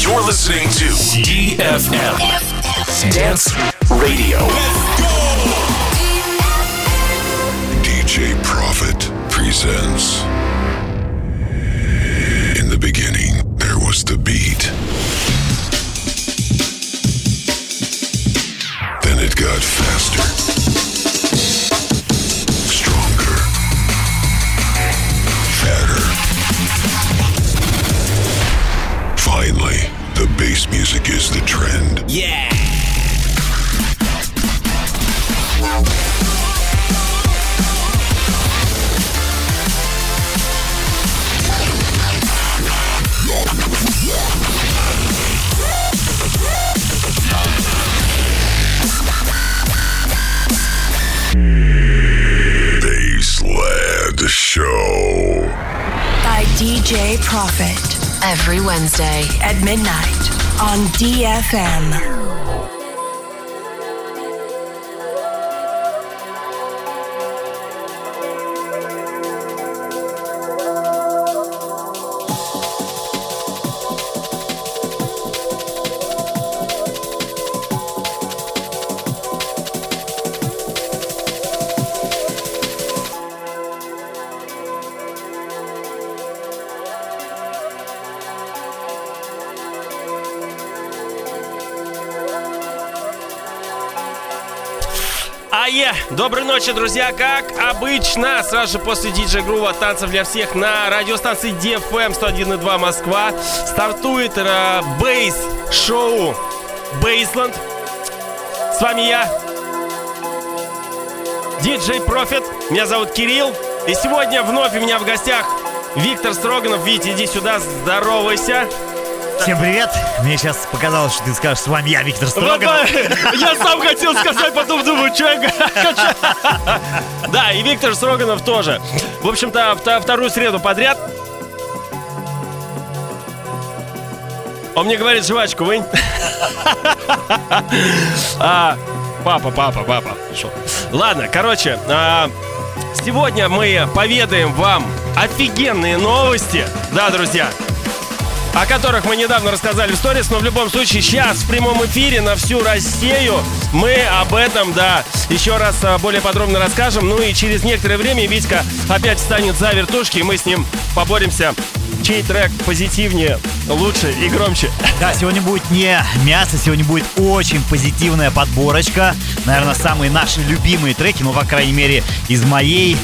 You're listening to DFM Dance Radio. DJ Prophet presents. In the beginning, there was the beat. Then it got faster, the bass music is the trend. Yeah. Bassland Show. by DJ Profit every Wednesday at midnight on DFM. Доброй ночи, друзья! Как обычно, сразу же после диджей Грува танцев для всех на радиостанции DFM 101.2 Москва стартует э, бейс-шоу Бейсленд. С вами я, диджей Профит. Меня зовут Кирилл. И сегодня вновь у меня в гостях Виктор Строганов. Витя, иди сюда, здоровайся. Всем привет! Мне сейчас показалось, что ты скажешь, с вами я, Виктор Строганов. Я сам хотел сказать, потом думаю, что я. Да, и Виктор Строганов тоже. В общем-то, вторую среду подряд. Он мне говорит, жвачку вынь. А, Папа, папа, папа. Ладно, короче, а, сегодня мы поведаем вам офигенные новости. Да, друзья, о которых мы недавно рассказали в сторис, но в любом случае сейчас в прямом эфире на всю Россию мы об этом, да, еще раз а, более подробно расскажем. Ну и через некоторое время Витька опять встанет за вертушки, и мы с ним поборемся, чей трек позитивнее, лучше и громче. Да, сегодня будет не мясо, сегодня будет очень позитивная подборочка. Наверное, самые наши любимые треки, ну, по крайней мере, из моей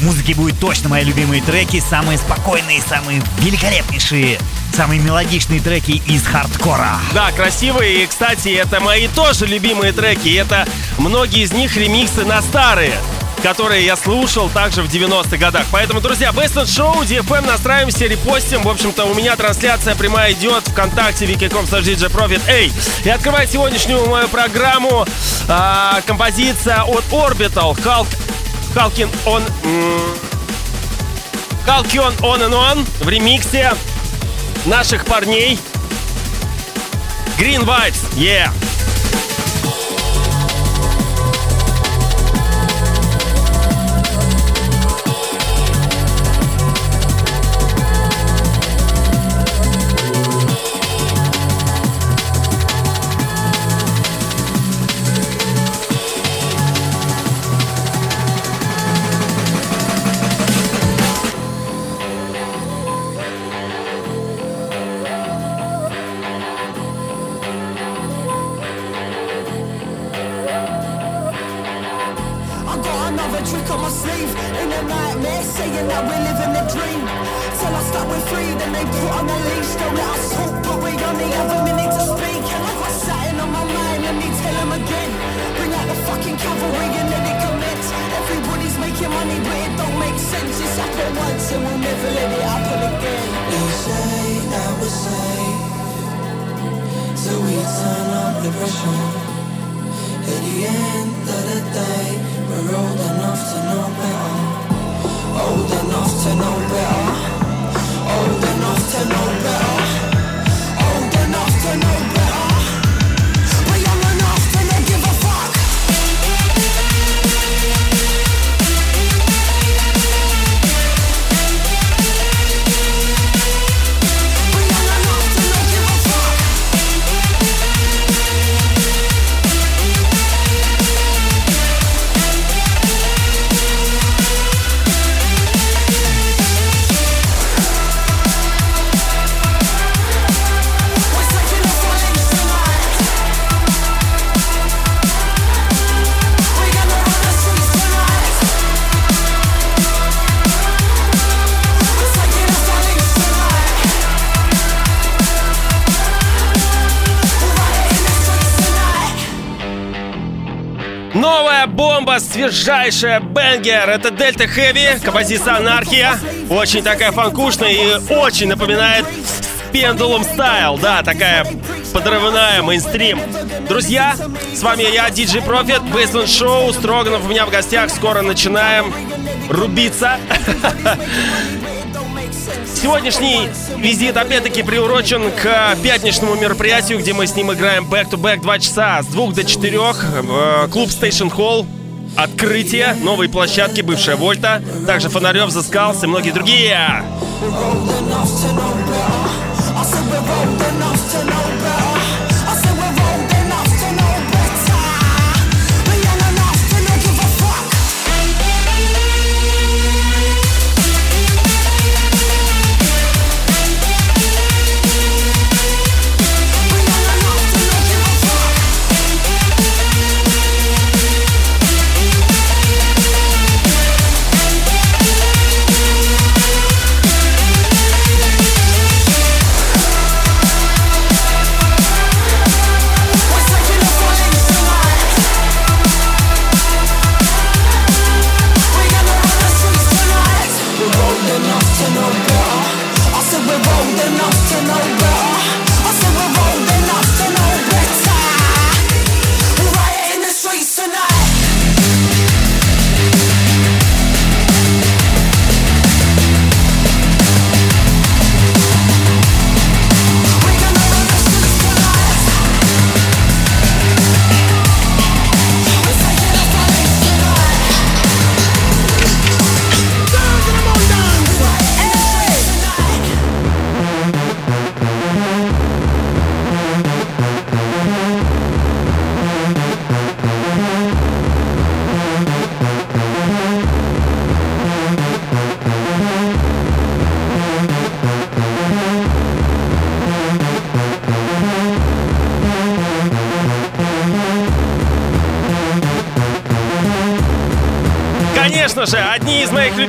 музыки будут точно мои любимые треки. Самые спокойные, самые великолепнейшие, самые мелодичные треки из хардкора. Да, красивые, и, кстати, это мои тоже любимые треки. Это многие из них ремиксы на старые которые я слушал также в 90-х годах. Поэтому, друзья, Best Show, DFM, настраиваемся, репостим. В общем-то, у меня трансляция прямая идет ВКонтакте, wiki.com DJ Profit. Эй! И открывает сегодняшнюю мою программу а, композиция от Orbital, Halkin on... м, Halcyon On and On в ремиксе наших парней Green Vibes, yeah! Новая бомба, свежайшая бенгер. Это Дельта Хэви, композиция Анархия. Очень такая фанкушная и очень напоминает Пендулум Стайл. Да, такая подрывная, мейнстрим. Друзья, с вами я, DJ Profit, Baseline Show. Строганов у меня в гостях. Скоро начинаем рубиться. Сегодняшний визит опять-таки приурочен к пятничному мероприятию, где мы с ним играем back-to-back 2 часа с 2 до 4. Э, клуб Station Hall. Открытие новой площадки, бывшая Вольта. Также Фонарев, Заскалс и многие другие. конечно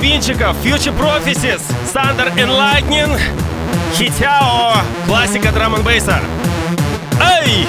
одни из моих любимчиков Future Prophecies, Thunder and Lightning, Хитяо, классика драм н бейса. Эй!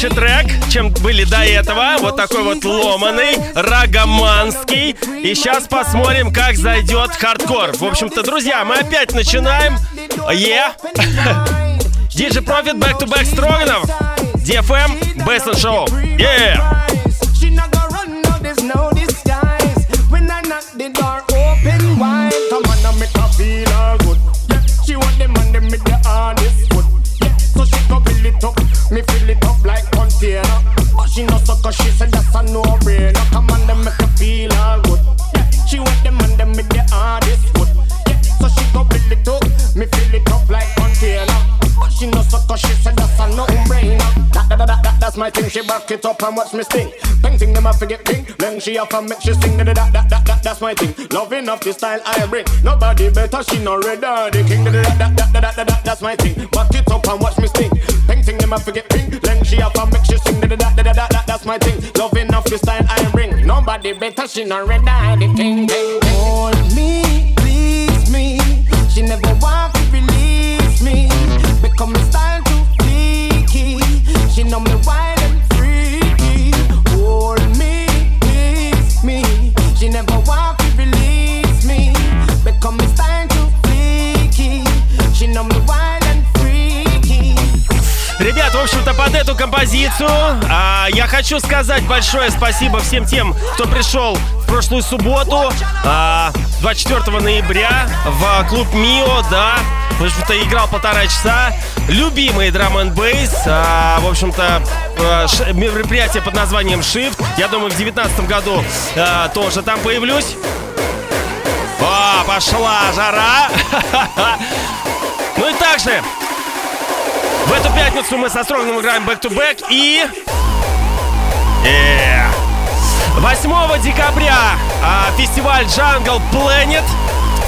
Полегче трек, чем были до этого. Вот такой вот ломаный, рагоманский. И сейчас посмотрим, как зайдет хардкор. В общем-то, друзья, мы опять начинаем. Yeah. DJ Profit Back to Back Строганов. DFM in Show. Yeah. So it up, me fill it up like container. But she no sucker, she said that's a no brainer. That, that, that, that, that's my thing. She back it up and watch me sting. Painting them I forget pink. Then she off and make she sing. That, that, that, that, that, that's my thing. Loving off the style I bring. Nobody better. She no redder. The king. That, that, that, that, that, that, that, that's my thing. Back it up and watch me sting. Painting them I forget pink. Then she off and make she sing. That, that, that, that, that, that, that's my thing. Loving off the style I bring. Nobody better. She no redder. The king. king, king. Hold me, please me. She never want to release me. Become a style too freaky. She know me wild общем-то, под эту композицию а, я хочу сказать большое спасибо всем тем, кто пришел в прошлую субботу, а, 24 ноября, в клуб Мио, да. В общем-то, играл полтора часа. Любимый драм н бейс. в общем-то, а, ш- мероприятие под названием Shift. Я думаю, в 2019 году а, тоже там появлюсь. О, пошла жара! Ну и также в эту пятницу мы со Строгным играем back-to-back и... Yeah. 8 декабря а, фестиваль Jungle Planet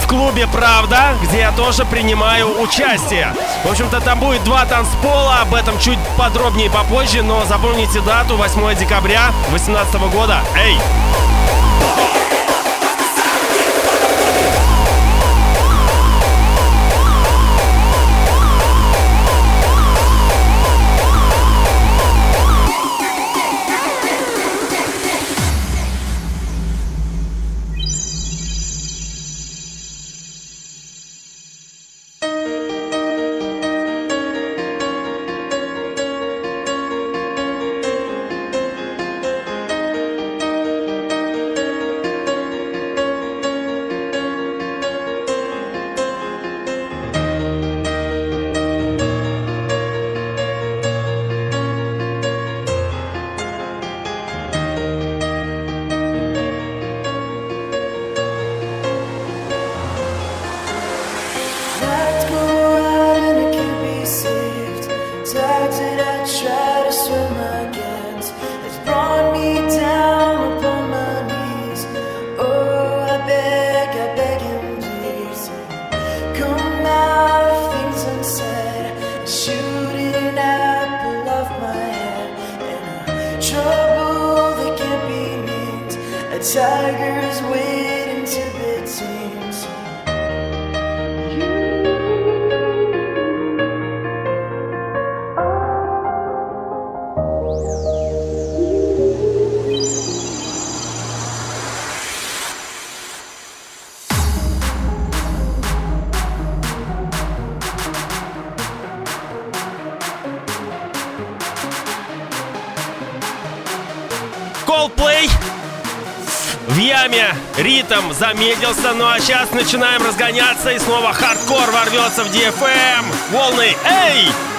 в клубе «Правда», где я тоже принимаю участие. В общем-то, там будет два танцпола, об этом чуть подробнее попозже, но запомните дату 8 декабря 2018 года. Эй! Ритм замедлился, ну а сейчас начинаем разгоняться и снова хардкор ворвется в DFM. Волны, эй!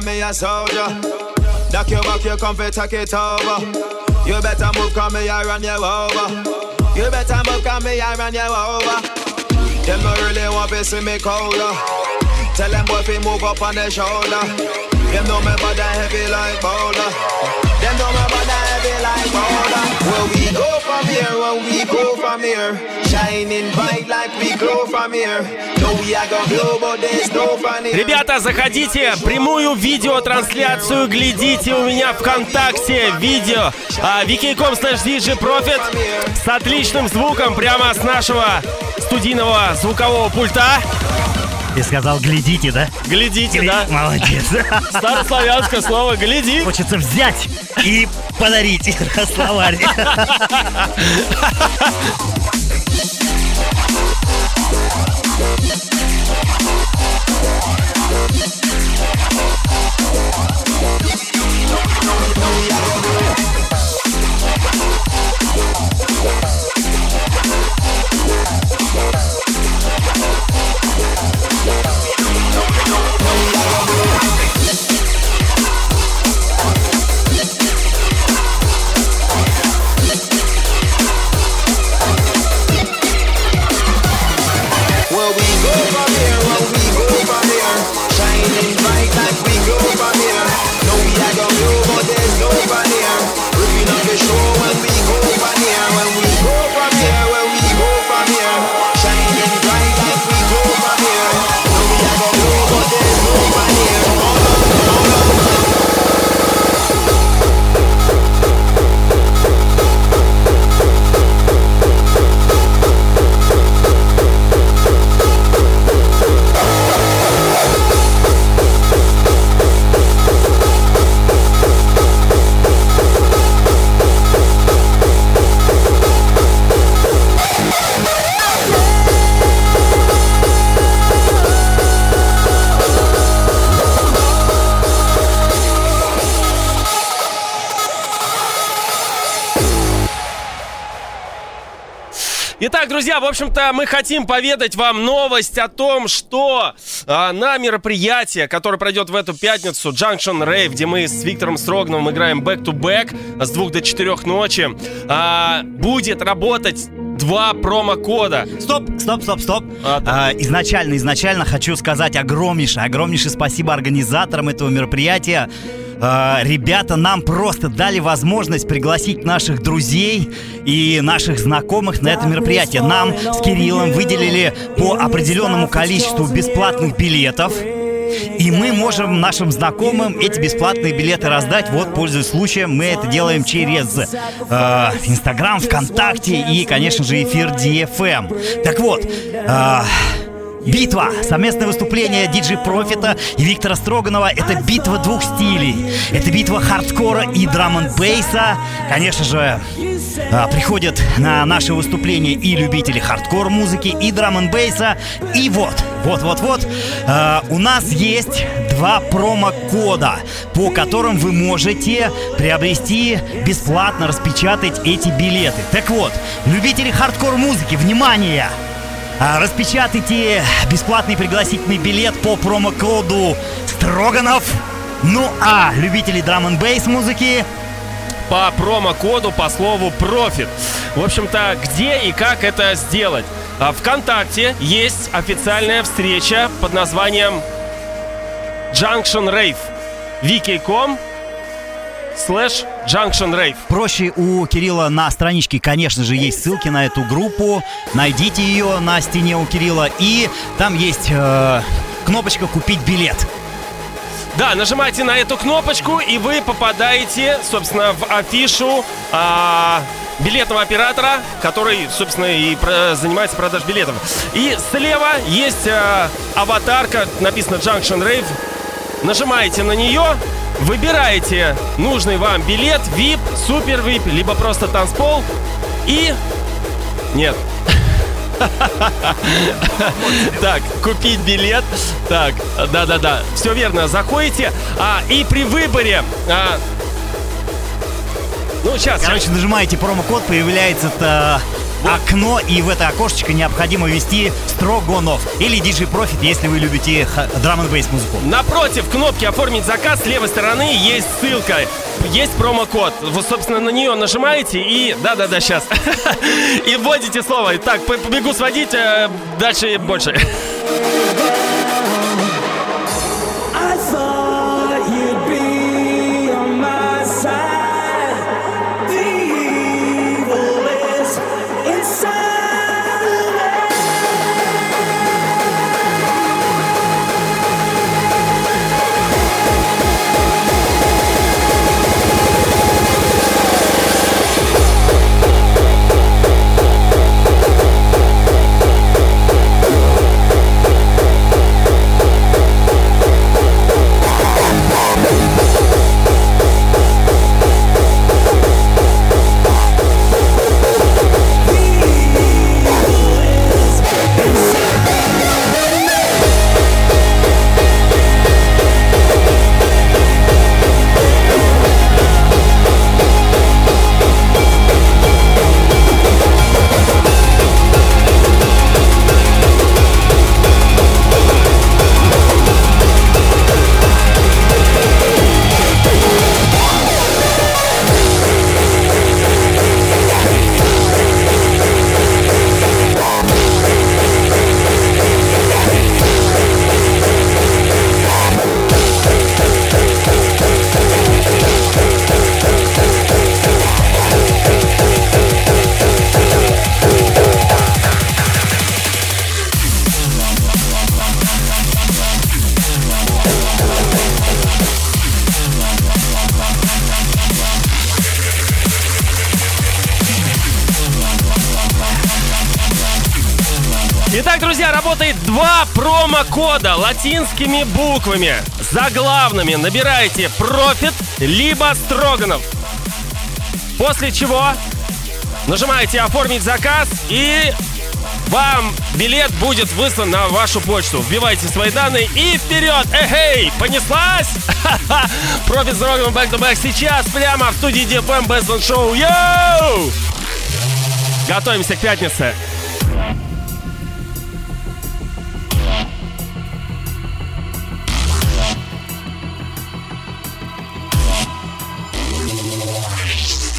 Say me a soldier. Duck your back, you come fi take it over. You better move, come me I run you over. You better move, come me I run you over. Them no really want to see me colder. Tell them boy fi move up on their shoulder. Them know me body heavy like boulder. Them know me like boulder. Where we go from here, when we go from here, shining bright like we glow from here. No we are gonna blow, but there's no fun here. Ребята, заходите, прямую видеотрансляцию глядите у меня ВКонтакте, видео а, wiki.com slash Profit с отличным звуком прямо с нашего студийного звукового пульта. Ты сказал, глядите, да? Глядите, Гля- да? Молодец. Старославянское слово «гляди». Хочется взять и подарить словарь. В общем-то, мы хотим поведать вам новость о том, что а, на мероприятие, которое пройдет в эту пятницу, Junction Rave, где мы с Виктором Строгновым играем back-to-back с двух до четырех ночи, а, будет работать два промокода. Стоп, стоп, стоп, стоп. А, да. А, изначально, изначально хочу сказать огромнейшее, огромнейшее спасибо организаторам этого мероприятия. А, ребята нам просто дали возможность пригласить наших друзей и наших знакомых на это мероприятие. Нам с Кириллом выделили по определенному количеству бесплатных билетов. И мы можем нашим знакомым эти бесплатные билеты раздать. Вот, пользуясь случаем, мы это делаем через э, Инстаграм, ВКонтакте и, конечно же, эфир DFM. Так вот, э, Битва. Совместное выступление Диджи Профита и Виктора Строганова. Это битва двух стилей. Это битва хардкора и drum bass а. Конечно же, а, приходят на наше выступление и любители хардкор музыки, и drum bass а. И вот, вот, вот, вот, а, у нас есть два промокода, по которым вы можете приобрести бесплатно распечатать эти билеты. Так вот, любители хардкор музыки, внимание! А, Распечатайте бесплатный пригласительный билет по промокоду Строганов. Ну а любители драм н бейс музыки по промокоду по слову Profit. В общем-то, где и как это сделать? А, Вконтакте есть официальная встреча под названием Junction Rave. wiki.com слэш Junction Rave. Проще у Кирилла на страничке, конечно же, есть ссылки на эту группу. Найдите ее на стене у Кирилла. И там есть э, кнопочка «Купить билет». Да, нажимайте на эту кнопочку, и вы попадаете, собственно, в афишу а, билетного оператора, который, собственно, и занимается продажей билетов. И слева есть а, аватарка, написано Junction Rave. Нажимаете на нее, выбираете нужный вам билет, VIP, супер VIP, либо просто танцпол. И... Нет, так, купить билет. Так, да-да-да, все верно, заходите. А, и при выборе... а, ну, сейчас, Короче, нажимаете промокод, появляется это окно, и в это окошечко необходимо ввести Строганов или DJ Profit, если вы любите драм н музыку. Напротив кнопки «Оформить заказ» с левой стороны есть ссылка. Есть промокод. Вы, собственно, на нее нажимаете и... Да-да-да, сейчас. И вводите слово. Так, побегу сводить, э, дальше больше. промокода латинскими буквами. Заглавными набираете Profit либо Строганов. После чего нажимаете «Оформить заказ» и вам билет будет выслан на вашу почту. Вбивайте свои данные и вперед! Эхей! Понеслась? Профит Строганов Back to Back сейчас прямо в студии DFM Best on Show. Йоу! Готовимся к пятнице.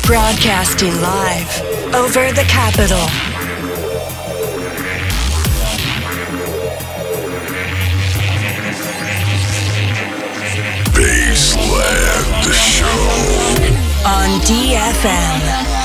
Broadcasting live over the capital. Baseland Show. On DFM.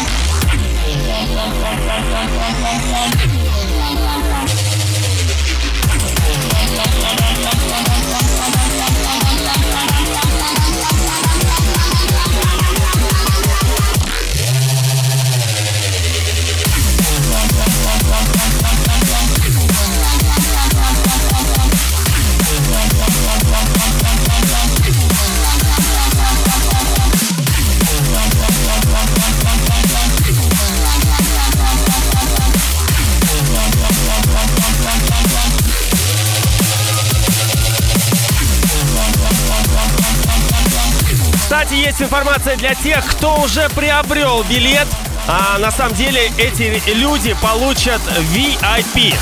Кстати, есть информация для тех, кто уже приобрел билет. А на самом деле эти люди получат VIP.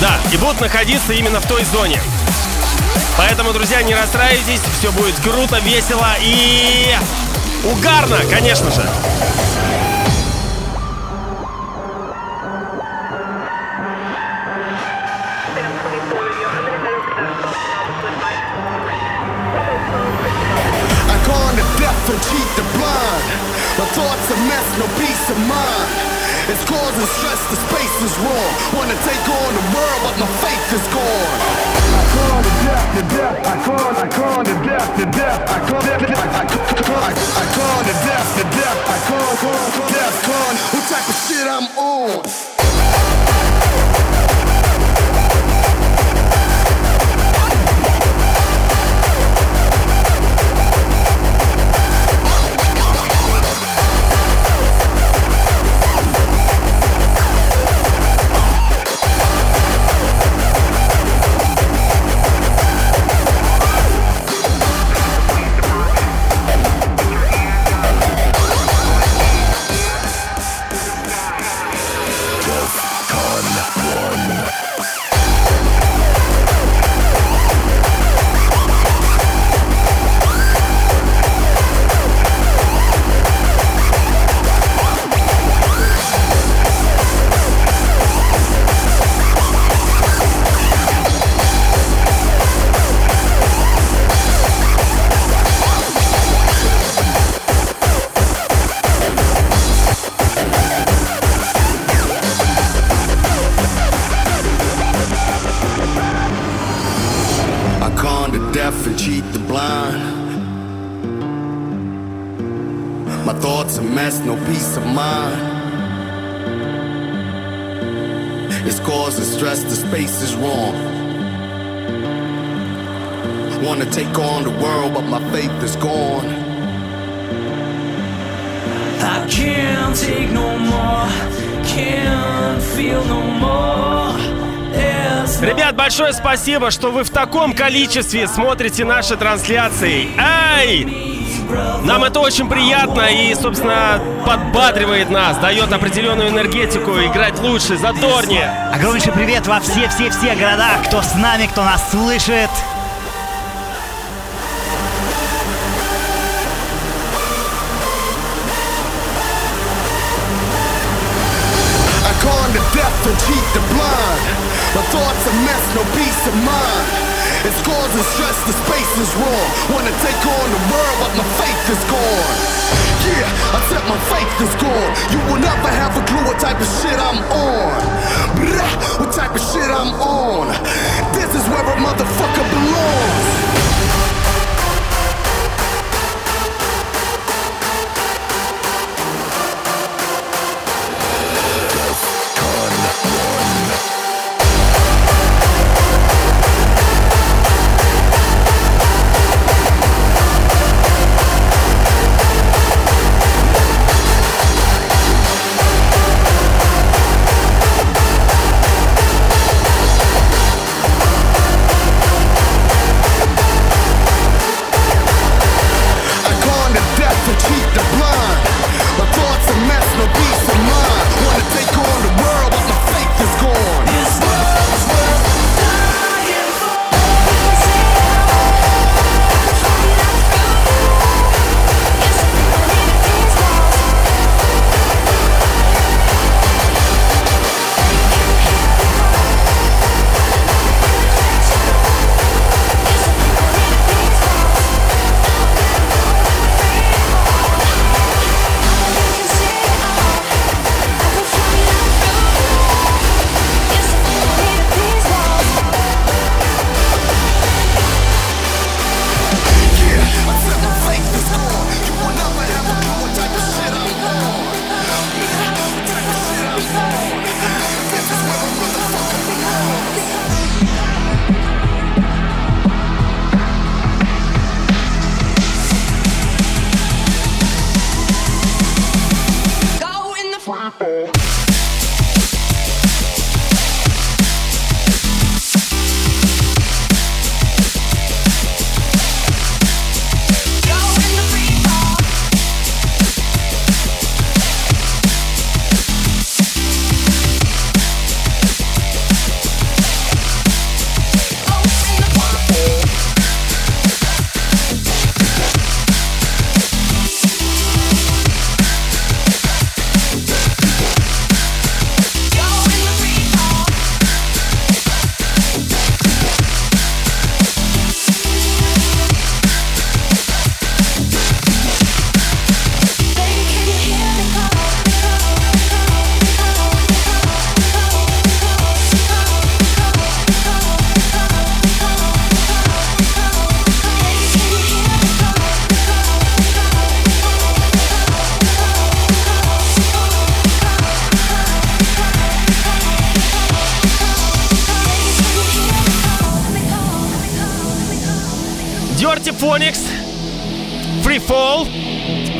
Да, и будут находиться именно в той зоне. Поэтому, друзья, не расстраивайтесь, все будет круто, весело и угарно, конечно же. Thoughts a mess, no peace of mind. It's causing stress, the space is wrong. Wanna take on the world, but my faith is gone. I gone to death, to death. I gone, I gone to death, to death. I gone, I, I, I, I gone to death, to death. I gone, gone, death, gone. What type of shit I'm on? Stress, the space is wrong. Wanna take on the world, but my faith is gone. I can't take no more, can't feel no more. Ребят, большое спасибо, что вы в таком количестве смотрите наши трансляции. Ай! Нам это очень приятно и, собственно, подбадривает нас, дает определенную энергетику, играть лучше, задорнее. Огромнейший привет во все-все-все города, кто с нами, кто нас слышит. And cheat the blind. My thoughts a mess, no peace of mind. It's causing stress, the space is wrong. Wanna take on the world, but my faith is gone. Yeah, I said my faith is gone. You will never have a clue what type of shit I'm on. Blah, what type of shit I'm on. This is where a motherfucker belongs.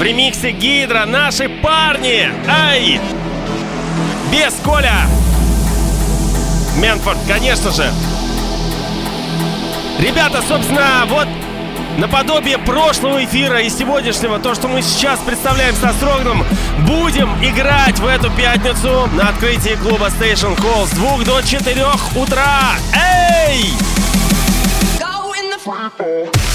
Ремиксе Гидра. Наши парни. Ай! Без Коля. Мэнфорд, конечно же. Ребята, собственно, вот наподобие прошлого эфира и сегодняшнего, то, что мы сейчас представляем со Строгном, будем играть в эту пятницу на открытии клуба Station Hall с 2 до 4 утра. Эй! Go in the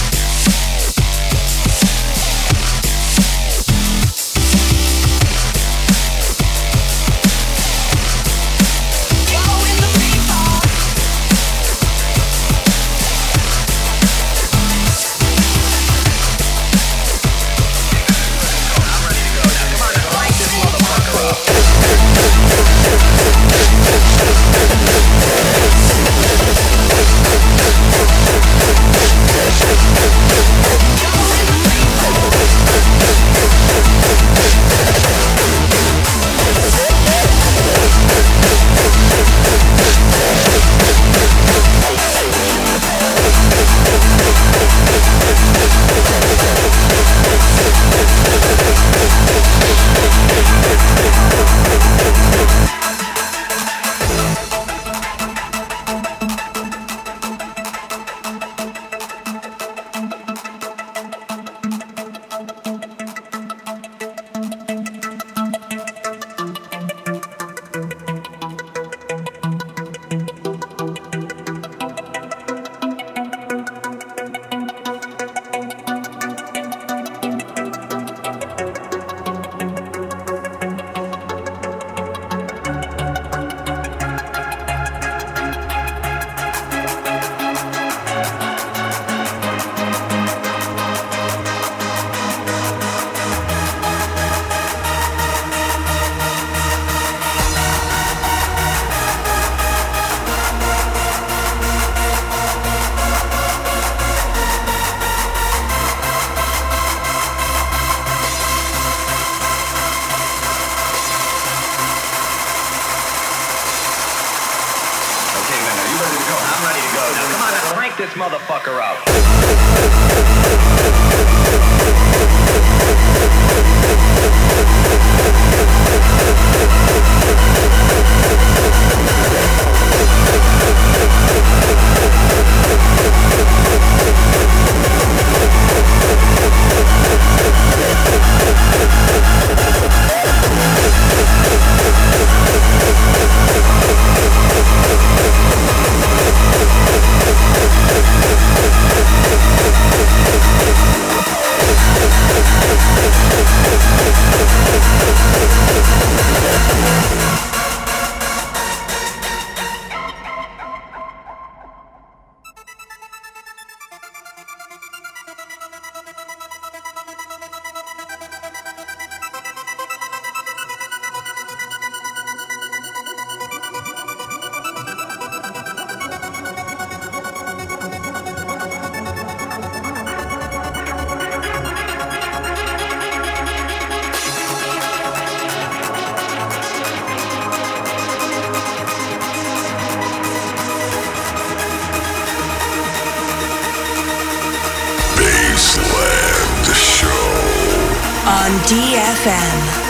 FM.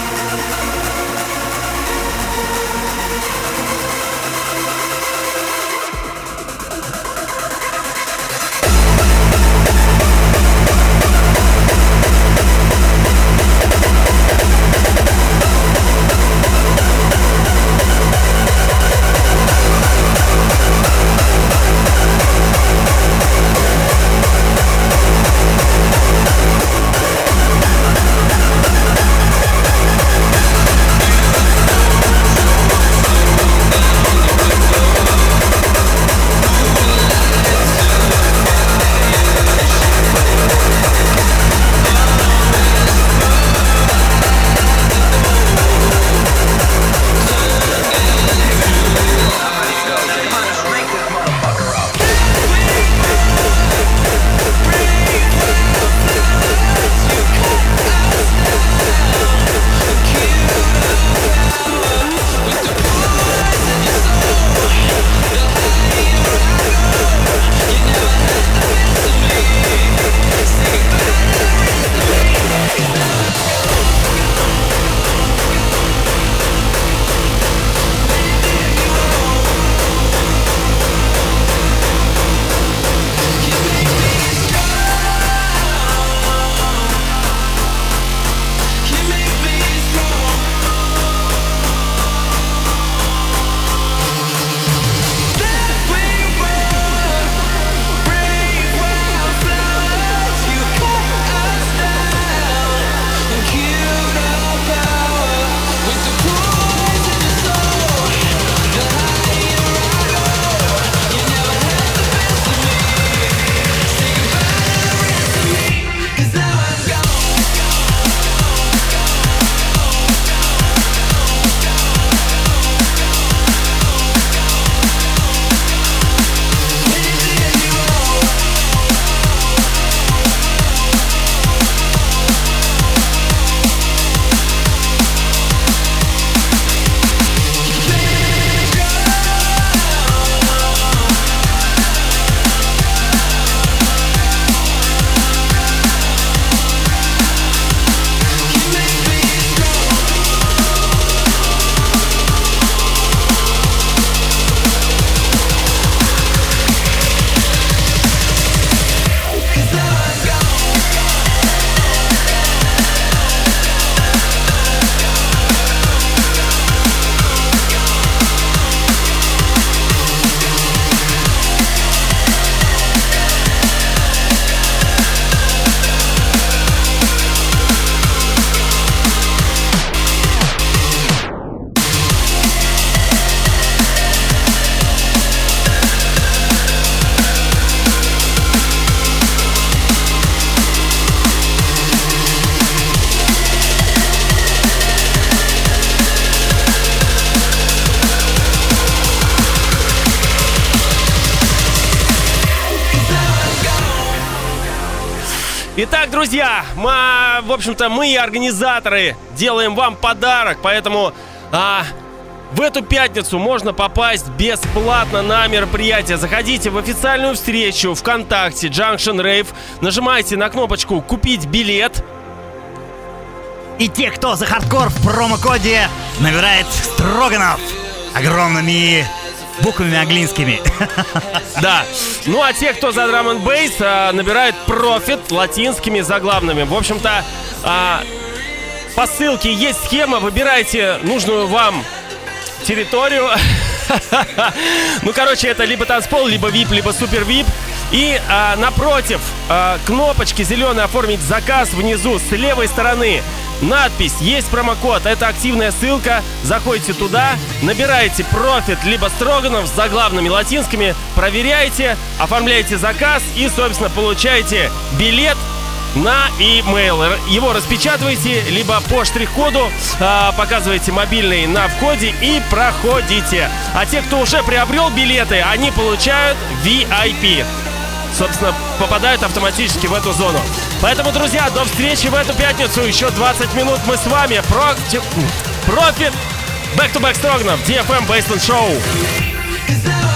Итак, друзья, мы, в общем-то, мы организаторы делаем вам подарок, поэтому а, в эту пятницу можно попасть бесплатно на мероприятие. Заходите в официальную встречу ВКонтакте Junction Rave, нажимайте на кнопочку «Купить билет», И те, кто за хардкор в промокоде набирает Строганов огромными буквами английскими. Да. Ну а те, кто за драм н бейс, а, набирают профит латинскими заглавными. В общем-то, а, по ссылке есть схема, выбирайте нужную вам территорию. Ну, короче, это либо танцпол, либо VIP, либо супер VIP. И а, напротив а, кнопочки зеленой оформить заказ внизу с левой стороны. Надпись «Есть промокод». Это активная ссылка. Заходите туда, набираете профит либо строганов с заглавными латинскими, проверяете, оформляете заказ и, собственно, получаете билет на e-mail. Его распечатываете, либо по штрих-коду а, показываете мобильный на входе и проходите. А те, кто уже приобрел билеты, они получают VIP. Собственно, попадают автоматически в эту зону. Поэтому, друзья, до встречи в эту пятницу. Еще 20 минут мы с вами. Про... Профит. Back to Back Строганов. DFM Baseline Show.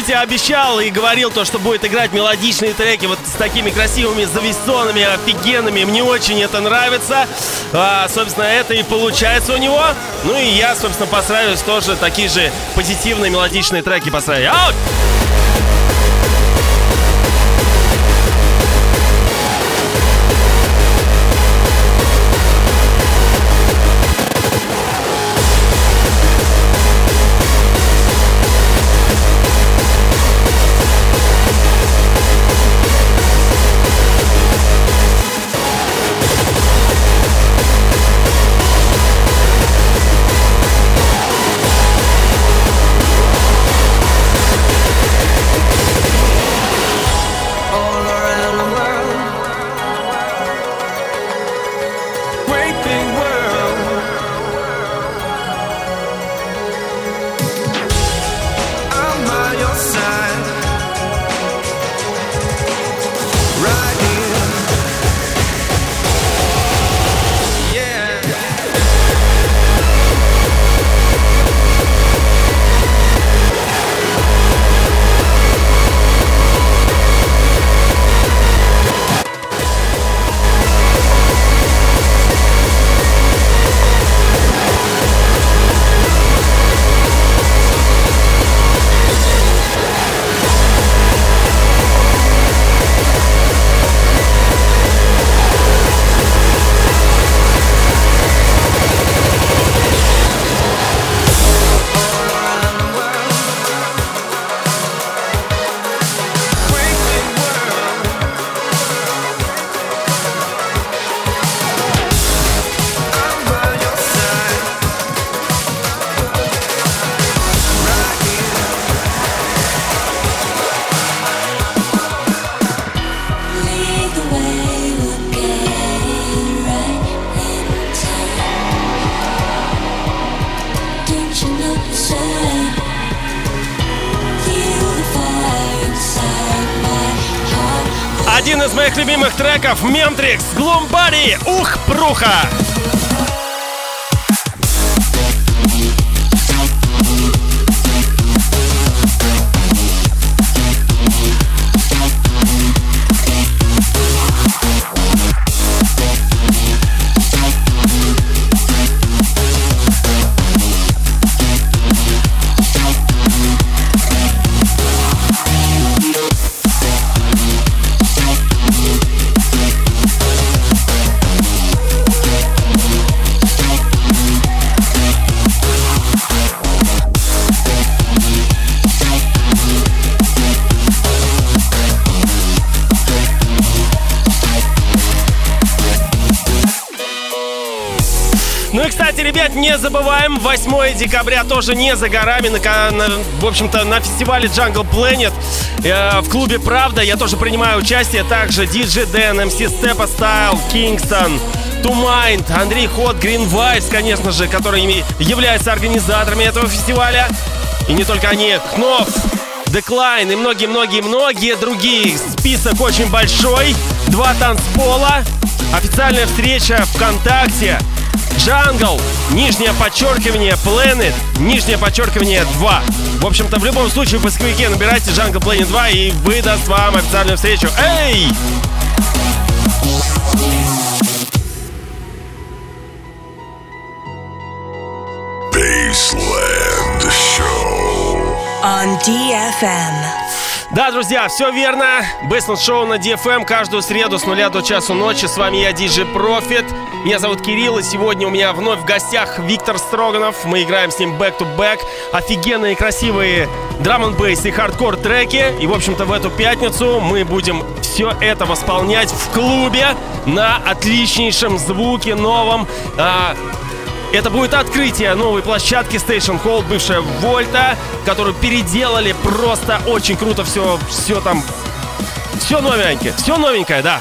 Витя обещал и говорил то, что будет играть мелодичные треки вот с такими красивыми зависонами, офигенными. Мне очень это нравится. А, собственно, это и получается у него. Ну и я, собственно, постараюсь тоже такие же позитивные мелодичные треки поставить. Любимых треков Мемтрикс Глумбари. Ух, пруха! Забываем, 8 декабря тоже не за горами. На, на, в общем-то, на фестивале Jungle Planet э, в клубе «Правда» я тоже принимаю участие. Также DJ Dan, MC Steppa Style, Kingston, To Mind, Андрей Ход, Green Vibes, конечно же, которые являются организаторами этого фестиваля. И не только они, Кнов, Деклайн и многие-многие-многие другие. Список очень большой. Два танцпола. Официальная встреча ВКонтакте. Джангл, нижнее подчеркивание Planet, нижнее подчеркивание 2. В общем-то, в любом случае в поисковике набирайте Jungle Planet 2 и выдаст вам официальную встречу. Эй! Baseland Show. On DFM. Да, друзья, все верно. Bassland Show на DFM каждую среду с нуля до часу ночи. С вами я, DJ Profit. Меня зовут Кирилл, и сегодня у меня вновь в гостях Виктор Строганов. Мы играем с ним back-to-back. Офигенные, красивые drum n и хардкор треки. И, в общем-то, в эту пятницу мы будем все это восполнять в клубе на отличнейшем звуке новом. А, это будет открытие новой площадки Station Hall, бывшая Вольта, которую переделали просто очень круто. Все, все там, все новенькое, все новенькое, да.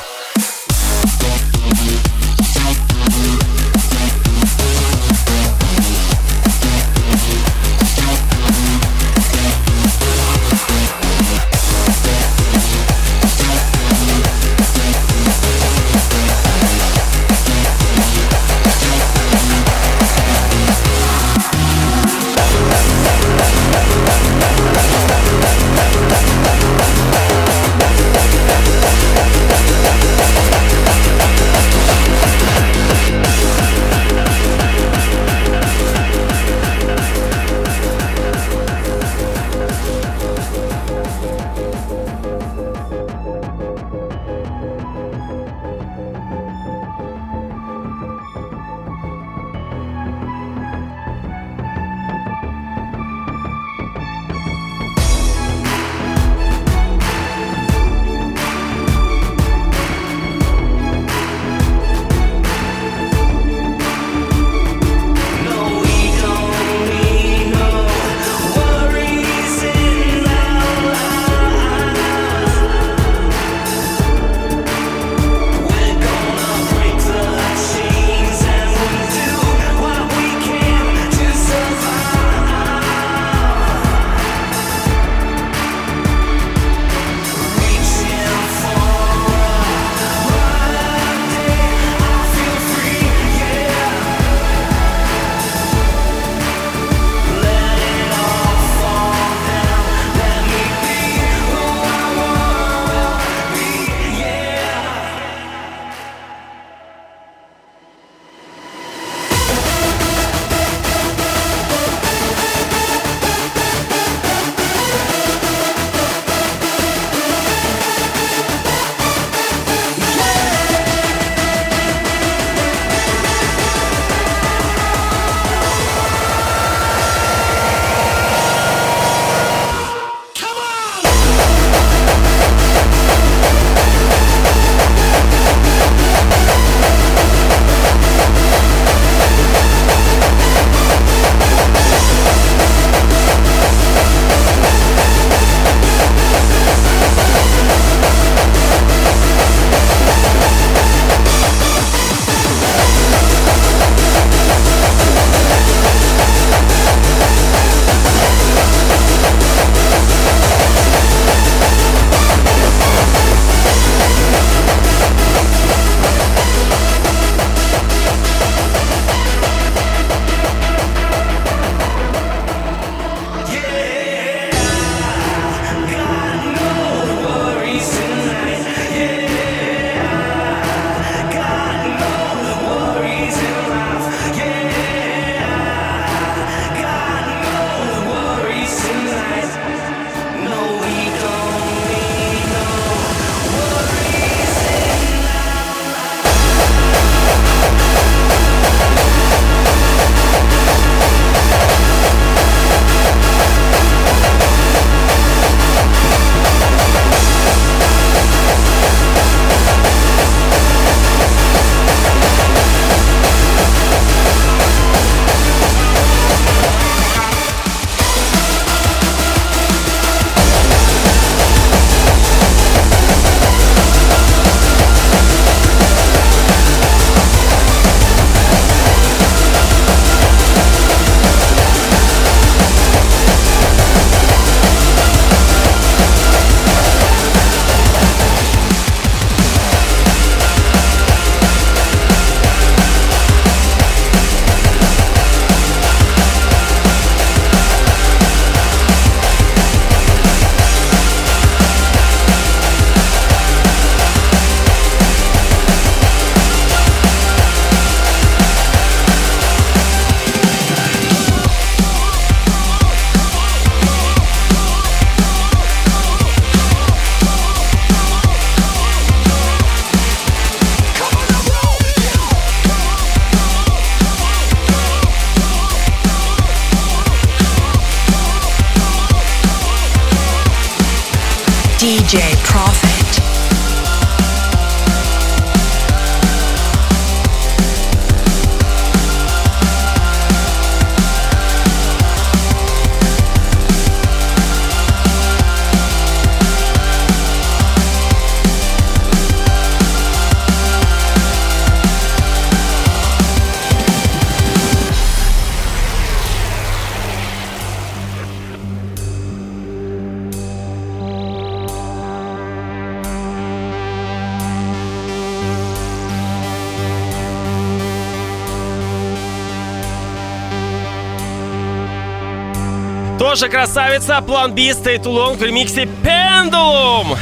тоже красавица, план Биста и Тулон в ремиксе Пендулум.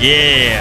Yeah.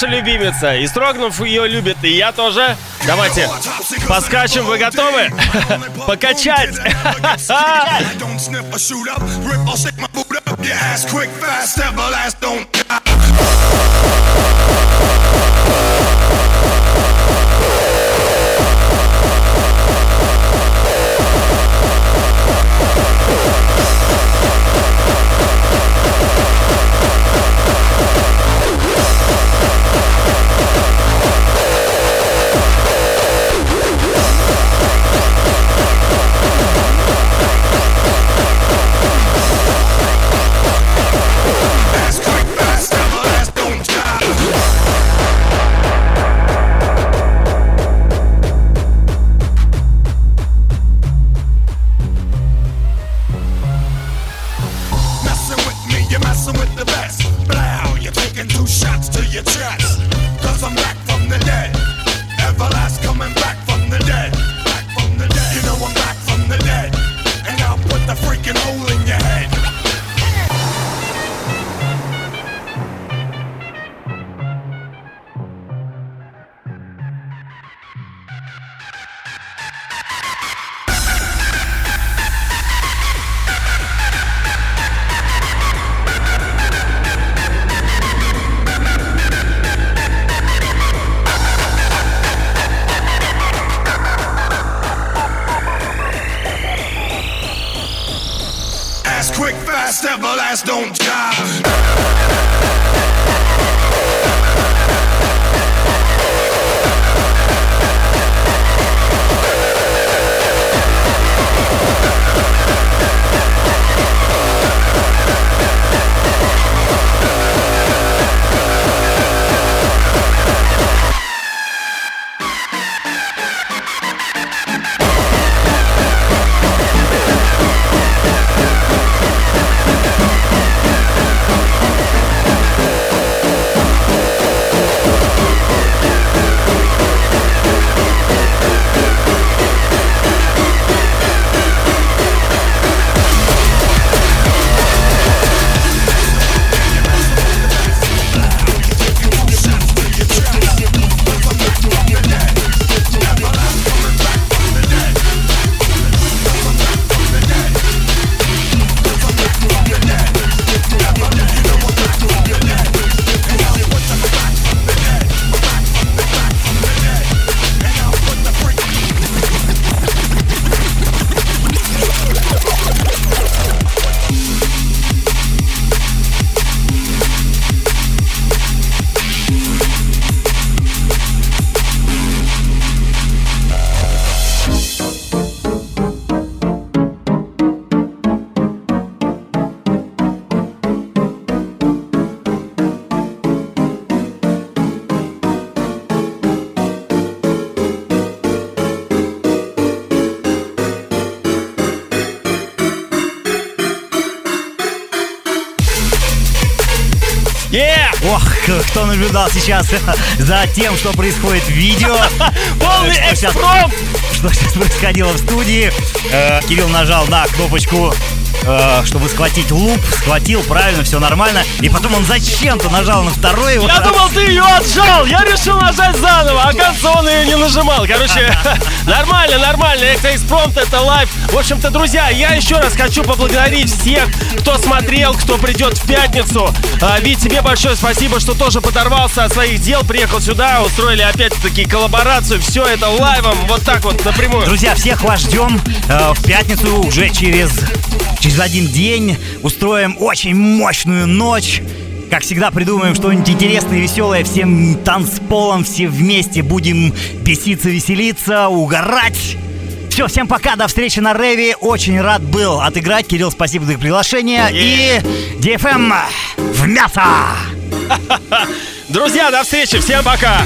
ваша любимица. И Строгнув ее любит, и я тоже. Давайте поскачем, вы готовы? Покачать! кто наблюдал сейчас за тем, что происходит в видео. Полный экспромт! Что сейчас происходило в студии. Э, Кирилл нажал на кнопочку э, чтобы схватить loop, схватил, правильно, все нормально. И потом он зачем-то нажал на второй. вот Я раз. думал, ты ее отжал. Я решил нажать заново. А кажется, он ее не нажимал. Короче, нормально, нормально. Это экспромт, это live. В общем-то, друзья, я еще раз хочу поблагодарить всех, кто смотрел, кто придет в пятницу. А, Вить, тебе большое спасибо, что тоже подорвался от своих дел, приехал сюда, устроили опять-таки коллаборацию. Все это лайвом, вот так вот напрямую. Друзья, всех вас ждем э, в пятницу уже через, через один день. Устроим очень мощную ночь. Как всегда, придумаем что-нибудь интересное, веселое. Всем танцполом все вместе будем беситься, веселиться, угорать. Все, всем пока, до встречи на Реве. Очень рад был отыграть. Кирилл, спасибо за приглашение. И DFM в мясо! Друзья, до встречи, всем пока!